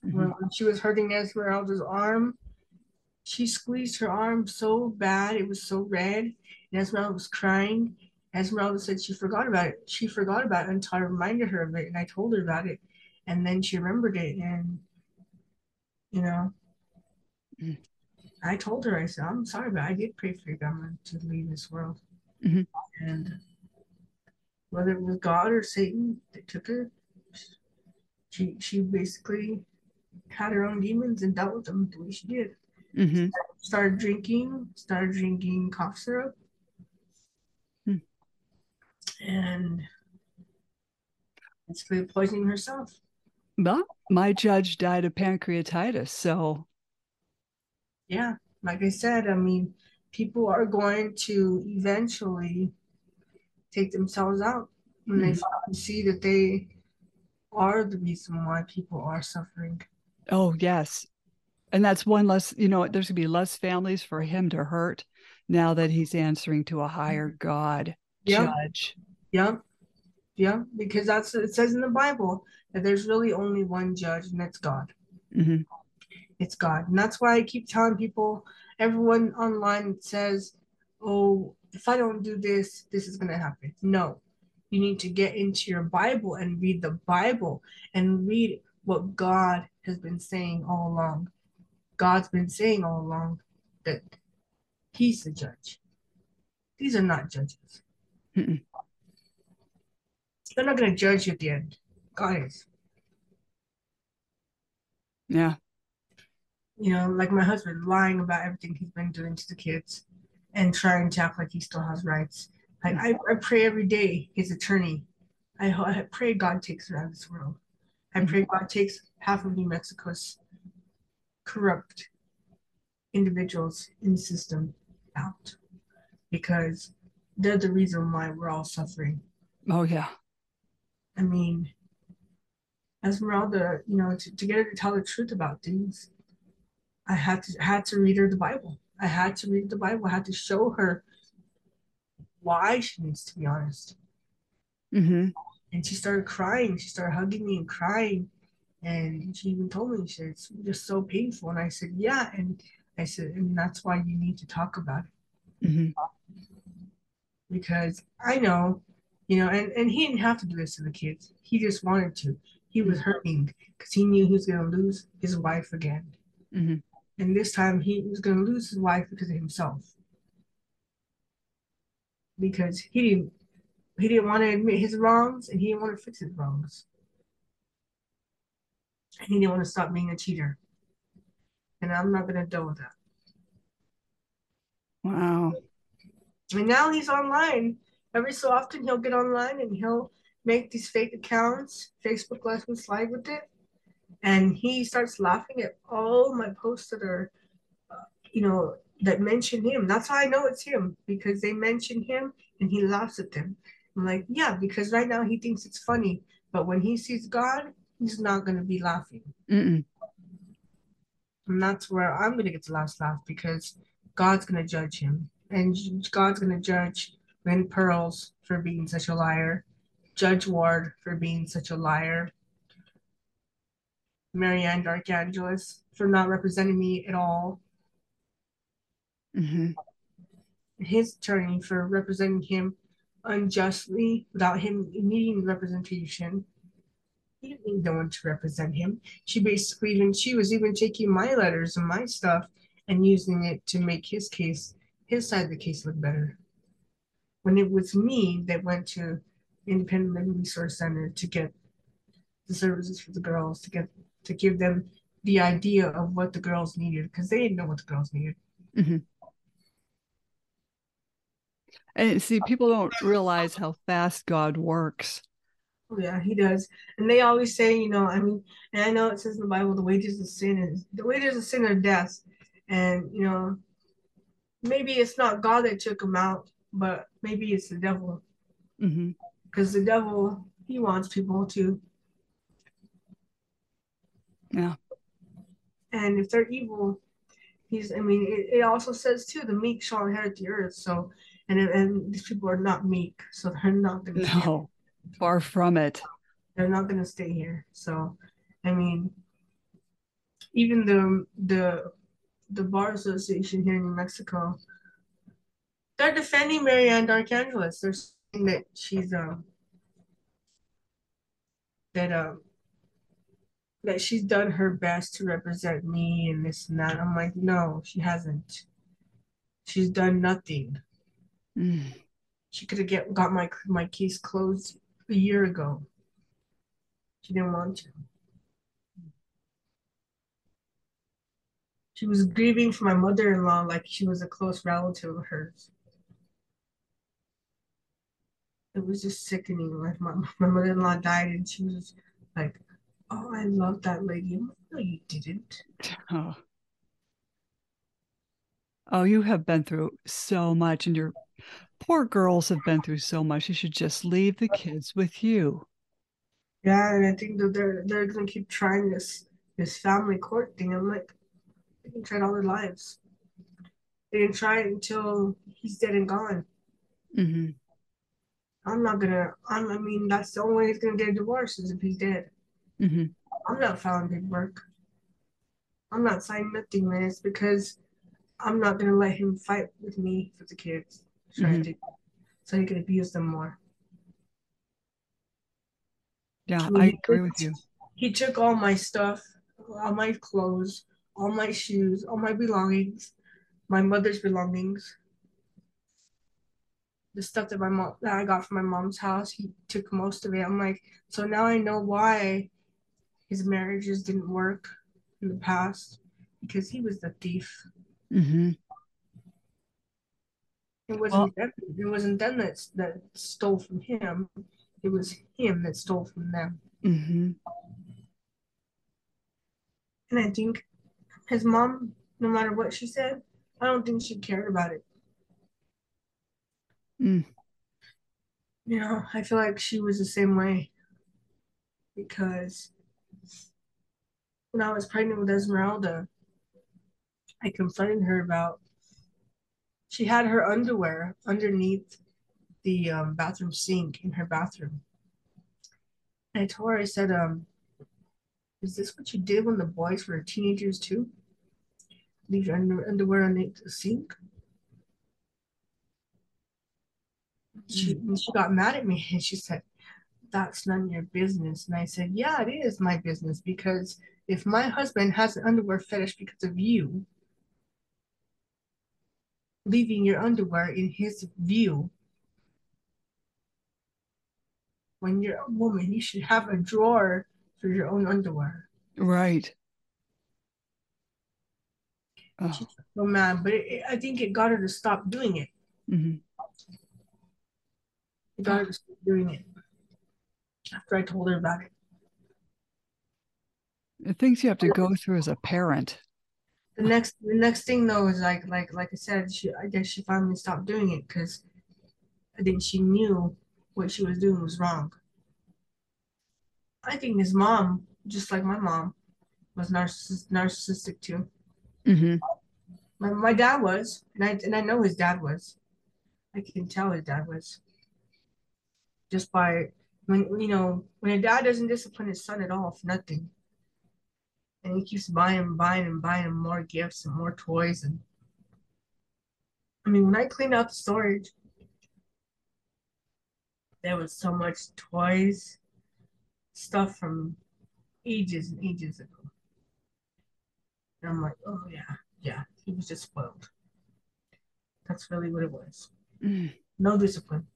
Mm-hmm. When, when she was hurting Esmeralda's arm, she squeezed her arm so bad, it was so red, and Esmeralda was crying. Esmeralda said she forgot about it. She forgot about it until I reminded her of it, and I told her about it, and then she remembered it, and you know, I told her, I said, I'm sorry, but I did pray for your grandma to leave this world. Mm-hmm. And whether it was God or Satan that took her, she she basically had her own demons and dealt with them the way she did. Mm-hmm. Started drinking, started drinking cough syrup, mm. and basically poisoning herself. Well, my judge died of pancreatitis, so yeah, like I said, I mean, people are going to eventually take themselves out when mm-hmm. they see that they are the reason why people are suffering. Oh, yes. And that's one less, you know, there's going to be less families for him to hurt now that he's answering to a higher God yep. judge. Yep. Yeah, because that's it says in the Bible that there's really only one judge, and that's God. Mm-hmm it's God. And that's why I keep telling people, everyone online says, oh, if I don't do this, this is going to happen. No, you need to get into your Bible and read the Bible and read what God has been saying all along. God's been saying all along that He's the judge. These are not judges. Mm-mm. They're not going to judge you at the end. God is. Yeah you know, like my husband lying about everything he's been doing to the kids and trying to act like he still has rights. I, I, I pray every day his attorney. I, I pray God takes her out of this world. I pray mm-hmm. God takes half of New Mexico's corrupt individuals in the system out because they're the reason why we're all suffering. Oh, yeah. I mean, Esmeralda, you know, to, to get her to tell the truth about things, I had to had to read her the Bible. I had to read the Bible. I had to show her why she needs to be honest. Mm-hmm. And she started crying. She started hugging me and crying. And she even told me, she said, it's just so painful. And I said, yeah. And I said, and that's why you need to talk about it. Mm-hmm. Because I know, you know, and, and he didn't have to do this to the kids. He just wanted to. He was hurting because he knew he was going to lose his wife again. Mm-hmm. And this time he was going to lose his wife because of himself. Because he didn't he didn't want to admit his wrongs and he didn't want to fix his wrongs. And he didn't want to stop being a cheater. And I'm not going to deal with that. Wow. And now he's online. Every so often he'll get online and he'll make these fake accounts. Facebook lets me slide with it. And he starts laughing at all my posts that are, uh, you know, that mention him. That's how I know it's him because they mention him and he laughs at them. I'm like, yeah, because right now he thinks it's funny, but when he sees God, he's not going to be laughing. Mm-mm. And that's where I'm going to get the last laugh because God's going to judge him. And God's going to judge Lynn Pearls for being such a liar, Judge Ward for being such a liar, Marianne Darkangelis for not representing me at all. Mm-hmm. His attorney for representing him unjustly without him needing representation. He didn't need no one to represent him. She basically even she was even taking my letters and my stuff and using it to make his case, his side of the case look better. When it was me that went to Independent Living Resource Center to get the services for the girls, to get to give them the idea of what the girls needed because they didn't know what the girls needed. Mm-hmm. And see, people don't realize how fast God works. Oh, yeah, he does. And they always say, you know, I mean, and I know it says in the Bible, the wages of sin is the wages of sin are death. And, you know, maybe it's not God that took them out, but maybe it's the devil. Because mm-hmm. the devil, he wants people to. Yeah. And if they're evil, he's, I mean, it, it also says too, the meek shall inherit the earth. So, and and these people are not meek, so they're not going to. No, far from it. They're not going to stay here. So, I mean, even the the the bar association here in New Mexico, they're defending Marianne Darkangelis. They're saying that she's um that um that she's done her best to represent me and this and that. I'm like, no, she hasn't. She's done nothing. Mm. She could have get got my my case closed a year ago. She didn't want to. She was grieving for my mother-in-law like she was a close relative of hers. It was just sickening. Like my, my mother-in-law died and she was like, Oh, I love that lady. No, you didn't. Oh. Oh, you have been through so much and you're poor girls have been through so much. You should just leave the kids with you. Yeah, and I think that they're they're gonna keep trying this this family court thing. I'm like, they can try it all their lives. They didn't try it until he's dead and gone. Mm-hmm. I'm not gonna. I'm, I mean, that's the only way he's gonna get a divorce is if he's dead. Mm-hmm. I'm not filing paperwork. I'm not signing nothing, man. It's because I'm not gonna let him fight with me for the kids mm-hmm. to, so he can abuse them more. Yeah, I agree with you. He took all my stuff, all my clothes, all my shoes, all my belongings, my mother's belongings, the stuff that my mom that I got from my mom's house. He took most of it. I'm like, so now I know why his marriages didn't work in the past because he was the thief. Mm-hmm. It wasn't them, it wasn't them that that stole from him. It was him that stole from them. Mm-hmm. And I think his mom, no matter what she said, I don't think she cared about it. Mm. You know, I feel like she was the same way because when I was pregnant with Esmeralda, I confronted her about she had her underwear underneath the um, bathroom sink in her bathroom. And I told her, I said, um, is this what you did when the boys were teenagers too? Leave your under- underwear underneath the sink? She, she got mad at me and she said, That's none of your business. And I said, Yeah, it is my business because if my husband has an underwear fetish because of you, leaving your underwear in his view, when you're a woman, you should have a drawer for your own underwear. Right. Oh. She's so mad, but it, it, I think it got her to stop doing it. Mm-hmm. It got her to stop doing it after I told her about it. The things you have to go through as a parent. The next, the next thing though is like, like, like I said, she, I guess she finally stopped doing it because I think she knew what she was doing was wrong. I think his mom, just like my mom, was narciss- narcissistic too. Mm-hmm. My, my dad was, and I and I know his dad was. I can tell his dad was. Just by when you know when a dad doesn't discipline his son at all for nothing, and he keeps buying, and buying, and buying him more gifts and more toys, and I mean when I cleaned out the storage, there was so much toys, stuff from ages and ages ago. And I'm like, oh yeah, yeah, he was just spoiled. That's really what it was. Mm. No discipline.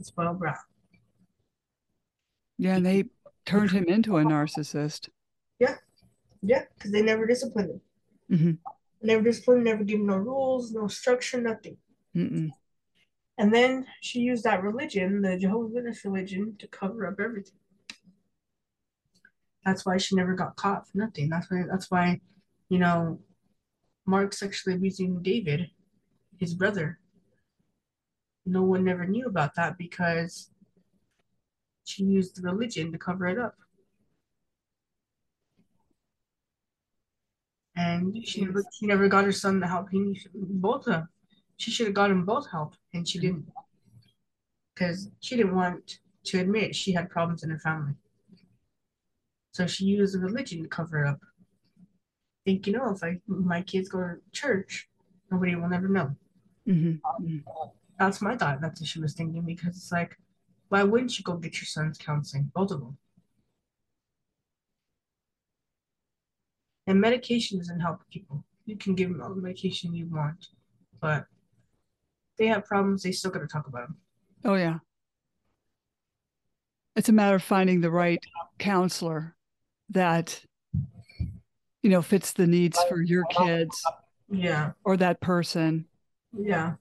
A spoiled brat. Yeah, and they turned him into a narcissist. Yeah, yeah, because they never disciplined him. Mm-hmm. Never disciplined, never give him no rules, no structure, nothing. Mm-mm. And then she used that religion, the Jehovah's Witness religion, to cover up everything. That's why she never got caught for nothing. That's why. That's why, you know, Mark sexually abusing David, his brother. No one never knew about that because she used religion to cover it up. And she never, she never got her son the help he needed. Both of them. She should have got them both help, and she didn't. Because she didn't want to admit she had problems in her family. So she used religion to cover it up. Think, you know, if I my kids go to church, nobody will never know. Mm-hmm. That's my thought. That's what she was thinking because it's like, why wouldn't you go get your son's counseling? Both of them. And medication doesn't help people. You can give them all the medication you want, but they have problems. They still got to talk about them. Oh yeah. It's a matter of finding the right counselor that you know fits the needs for your kids Yeah, or that person. yeah.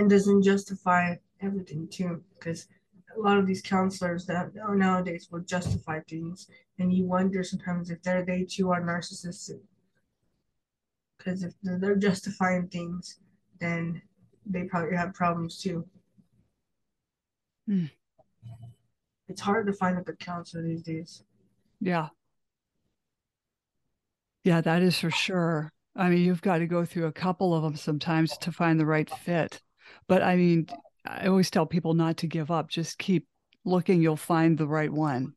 And doesn't justify everything too, because a lot of these counselors that are nowadays will justify things, and you wonder sometimes if they're they too are narcissistic. Because if they're justifying things, then they probably have problems too. Hmm. It's hard to find a good counselor these days. Yeah. Yeah, that is for sure. I mean, you've got to go through a couple of them sometimes to find the right fit. But I mean, I always tell people not to give up. Just keep looking, you'll find the right one.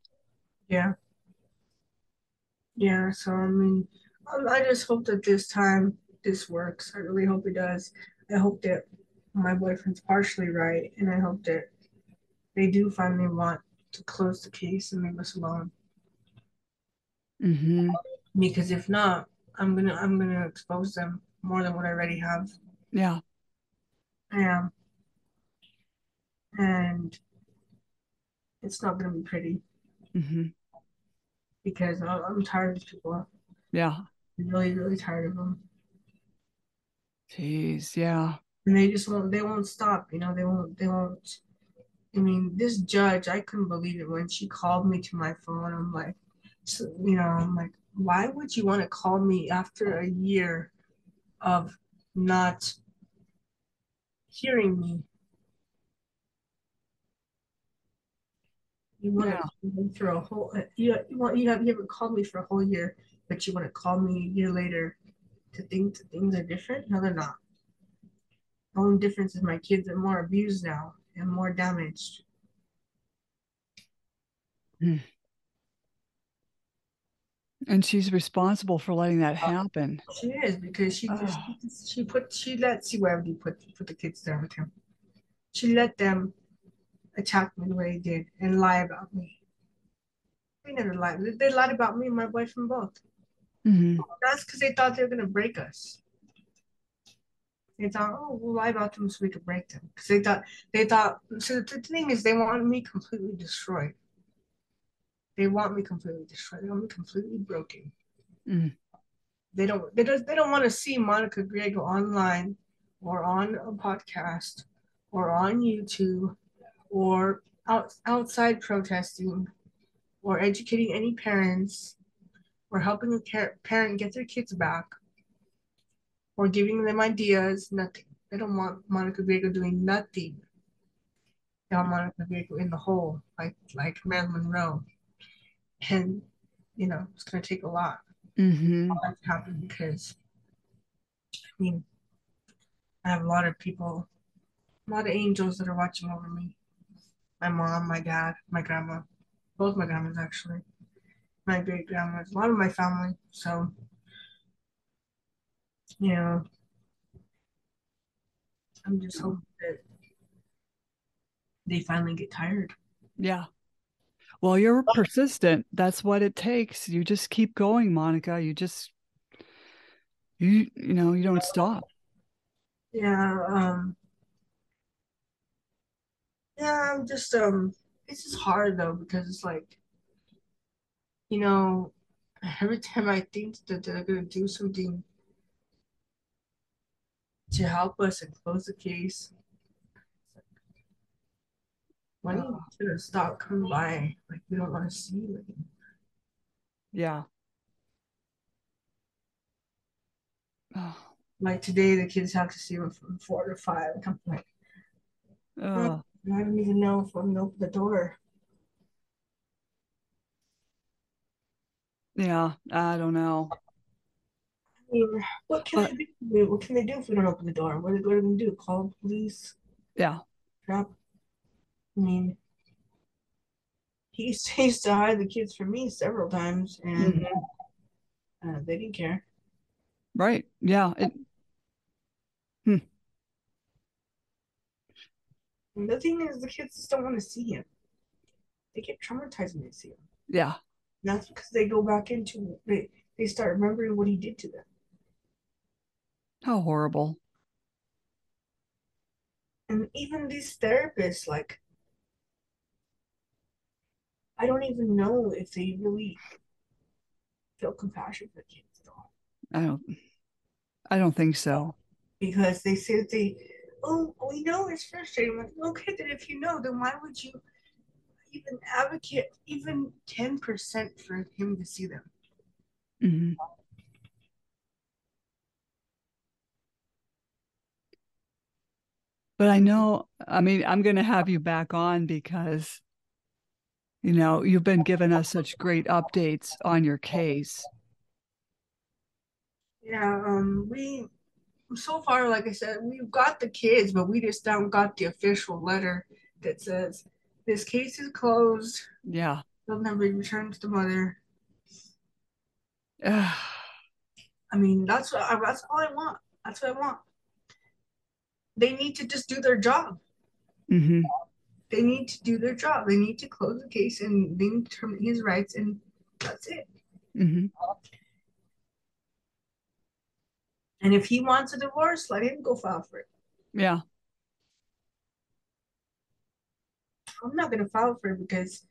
Yeah. Yeah, so I mean, um, I just hope that this time this works. I really hope it does. I hope that my boyfriend's partially right, and I hope that they do finally want to close the case and leave us alone. Mm-hmm. Because if not, I'm gonna I'm gonna expose them more than what I already have. Yeah. I am, and it's not gonna be pretty Mm-hmm. because I'm tired of people. Yeah. I'm really really tired of them. Jeez, yeah. And they just won't they won't stop, you know, they won't they won't I mean, this judge, I couldn't believe it when she called me to my phone. I'm like, so, you know, I'm like, why would you want to call me after a year of not hearing me? You want Yeah. to for a whole uh, you, you want you have you haven't called me for a whole year, but you want to call me a year later to think that things are different? No, they're not. The only difference is my kids are more abused now and more damaged. Hmm. And she's responsible for letting that happen. She is because she just Ugh. she put she let CYFD put put the kids there with him. She let them attack me the way they did and lie about me. They never lied. They lied about me and my boyfriend both. hmm That's because they thought they were gonna break us. They thought, oh, we'll lie about them so we could break them. Because they thought they thought. So the thing is, they wanted me completely destroyed. They want me completely destroyed. They want me completely broken. Mm. They don't. They don't. They don't want to see Monica Griego online, or on a podcast, or on YouTube, or out, outside protesting, or educating any parents, or helping a car- parent get their kids back, or giving them ideas. Nothing. They don't want Monica Griego doing nothing. They want Monica Griego in the hole, like like Marilyn Monroe. And you know, it's gonna take a lot hmm for that to happen because I mean I have a lot of people, a lot of angels that are watching over me. My mom, my dad, my grandma, both my grandmas actually, my great grandmas, a lot of my family. So, you know, I'm just hoping that they finally get tired. Yeah. Well, you're persistent. That's what it takes. You just keep going, Monica. You just you you know, you don't stop. Yeah, um, yeah, I'm just um, it's just hard though because it's like, you know, every time I think that they're gonna do something to help us and close the case, why don't you gonna stop coming by? Like we don't want to see you. Yeah. Oh, Like today, the kids have to see them from four to five. I'm like, oh, I don't even know if I'm gonna open the door. yeah. I don't know. What can But they do? What can they do if we don't open the door? What are they going to do? Call the police? yeah. Trap? I mean, he used, he used to hide the kids from me several times, and Mhm. uh, they didn't care. Right. Yeah. It, And the thing is, the kids just don't want to see him. They get traumatized when they see him. yeah. And that's because they go back into they they start remembering what he did to them. How horrible. And even these therapists, like, I don't even know if they really feel compassion for kids at all. I don't I don't think so. Because they say that they, oh, we know it's frustrating. Like, okay, then if you know, then why would you even advocate even 10% for him to see them? hmm But I know, I mean, I'm going to have you back on because, you know, you've been giving us such great updates on your case. Yeah, um, we so far, like I said, we've got the kids, but we just don't got the official letter that says this case is closed. Yeah. They'll never be returned to the mother. I mean, that's what I, that's all I want. That's what I want. They need to just do their job. hmm They need to do their job. They need to close the case and they need to terminate his rights, and that's it. hmm And if he wants a divorce, let him go file for it. Yeah. I'm not gonna file for it because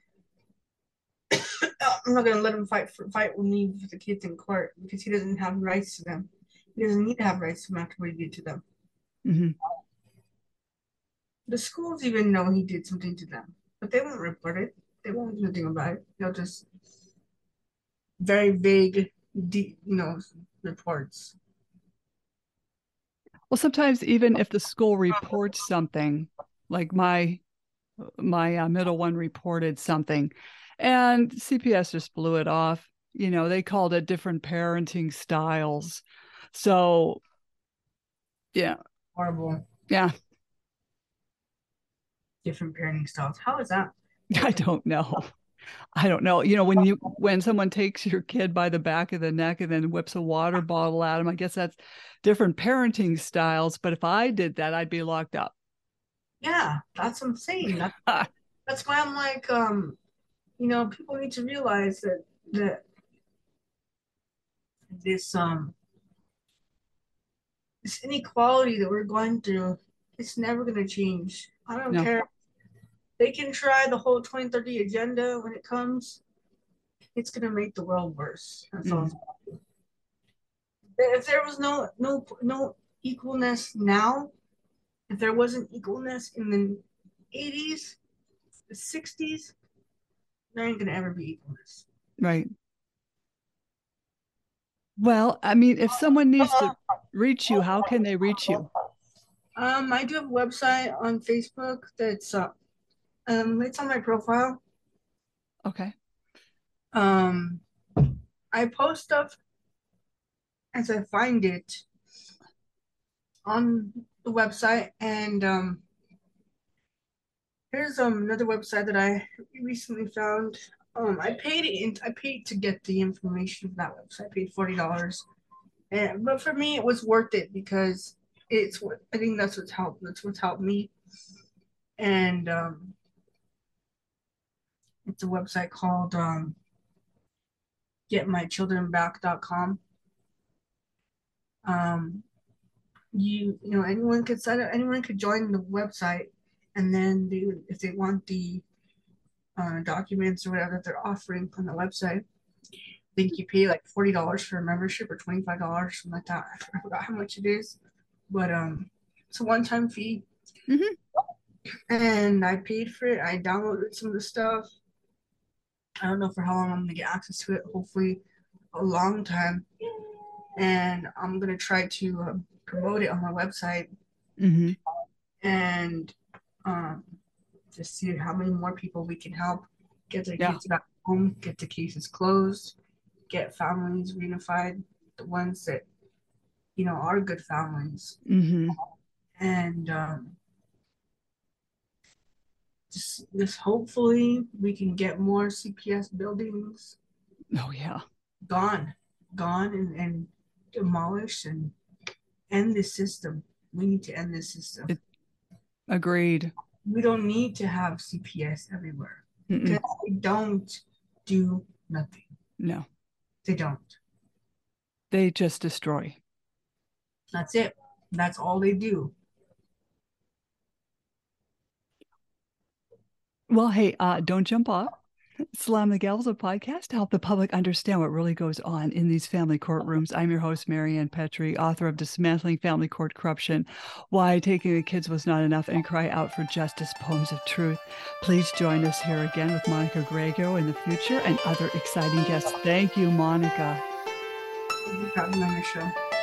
I'm not gonna let him fight for fight with me with the kids in court because he doesn't have rights to them. He doesn't need to have rights to them after what he did to them. hmm The schools even know he did something to them, but they won't report it. They won't do anything about it. They'll just very vague, deep, you know, reports. Well, sometimes even if the school reports something, like my my uh, middle one reported something, and CPS just blew it off. You know, they called it different parenting styles. So, yeah, Horrible. yeah, Different parenting styles. How is that? I don't know. I don't know. You know, when you when someone takes your kid by the back of the neck and then whips a water bottle at him, I guess that's different parenting styles. But if I did that, I'd be locked up. Yeah, that's what I'm saying. That, that's why I'm like, um, you know, people need to realize that that this um this inequality that we're going through, it's never gonna change. I don't No. care. They can try the whole 2030 agenda when it comes. It's gonna make the world worse. That's all. it's gonna. If there was no no no equalness now, if there wasn't equalness in the 80s, the 60s, there ain't gonna ever be equalness. Right. Well, I mean, if someone needs to reach you, how can they reach you? Um, I do have a website on Facebook that's uh, um, it's on my profile. Okay. Um, I post stuff as I find it on the website, and um, here's um another website that I recently found. Um, I paid it. I paid to get the information from that website. I paid forty dollars, and but for me, it was worth it because it's what I think that's what's helped. That's what's helped me, and um, it's a website called um, getmychildrenback.com. Um, you you know anyone could set up anyone could join the website and then they would if they want the uh, documents or whatever they're offering on the website I think you pay like forty dollars for a membership or twenty five dollars something like that I forgot how much it is but um it's a one time fee Mhm. and I paid for it I downloaded some of the stuff I don't know for how long I'm gonna get access to it hopefully a long time. And I'm gonna try to uh, promote it on my website hmm and um, just see how many more people we can help get their Yeah. kids back home, get the cases closed, get families reunified, the ones that you know are good families, hmm and um, just just hopefully we can get more CPS buildings Oh yeah. gone, gone and, and demolished and end this system. We need to end this system. It- Agreed. we don't need to have CPS everywhere Mm-mm. because they don't do nothing. No, They don't. they just destroy. That's it. That's all they do. Well, hey, uh, don't jump off. Slam the Gavel a podcast to help the public understand what really goes on in these family courtrooms. I'm your host, Marianne Petrie, author of Dismantling Family Court Corruption, Why Taking the Kids Was Not Enough, and Cry Out for Justice Poems of Truth. Please join us here again with Monica Grego in the future and other exciting guests. Thank you, Monica. Thank you for having me on your show.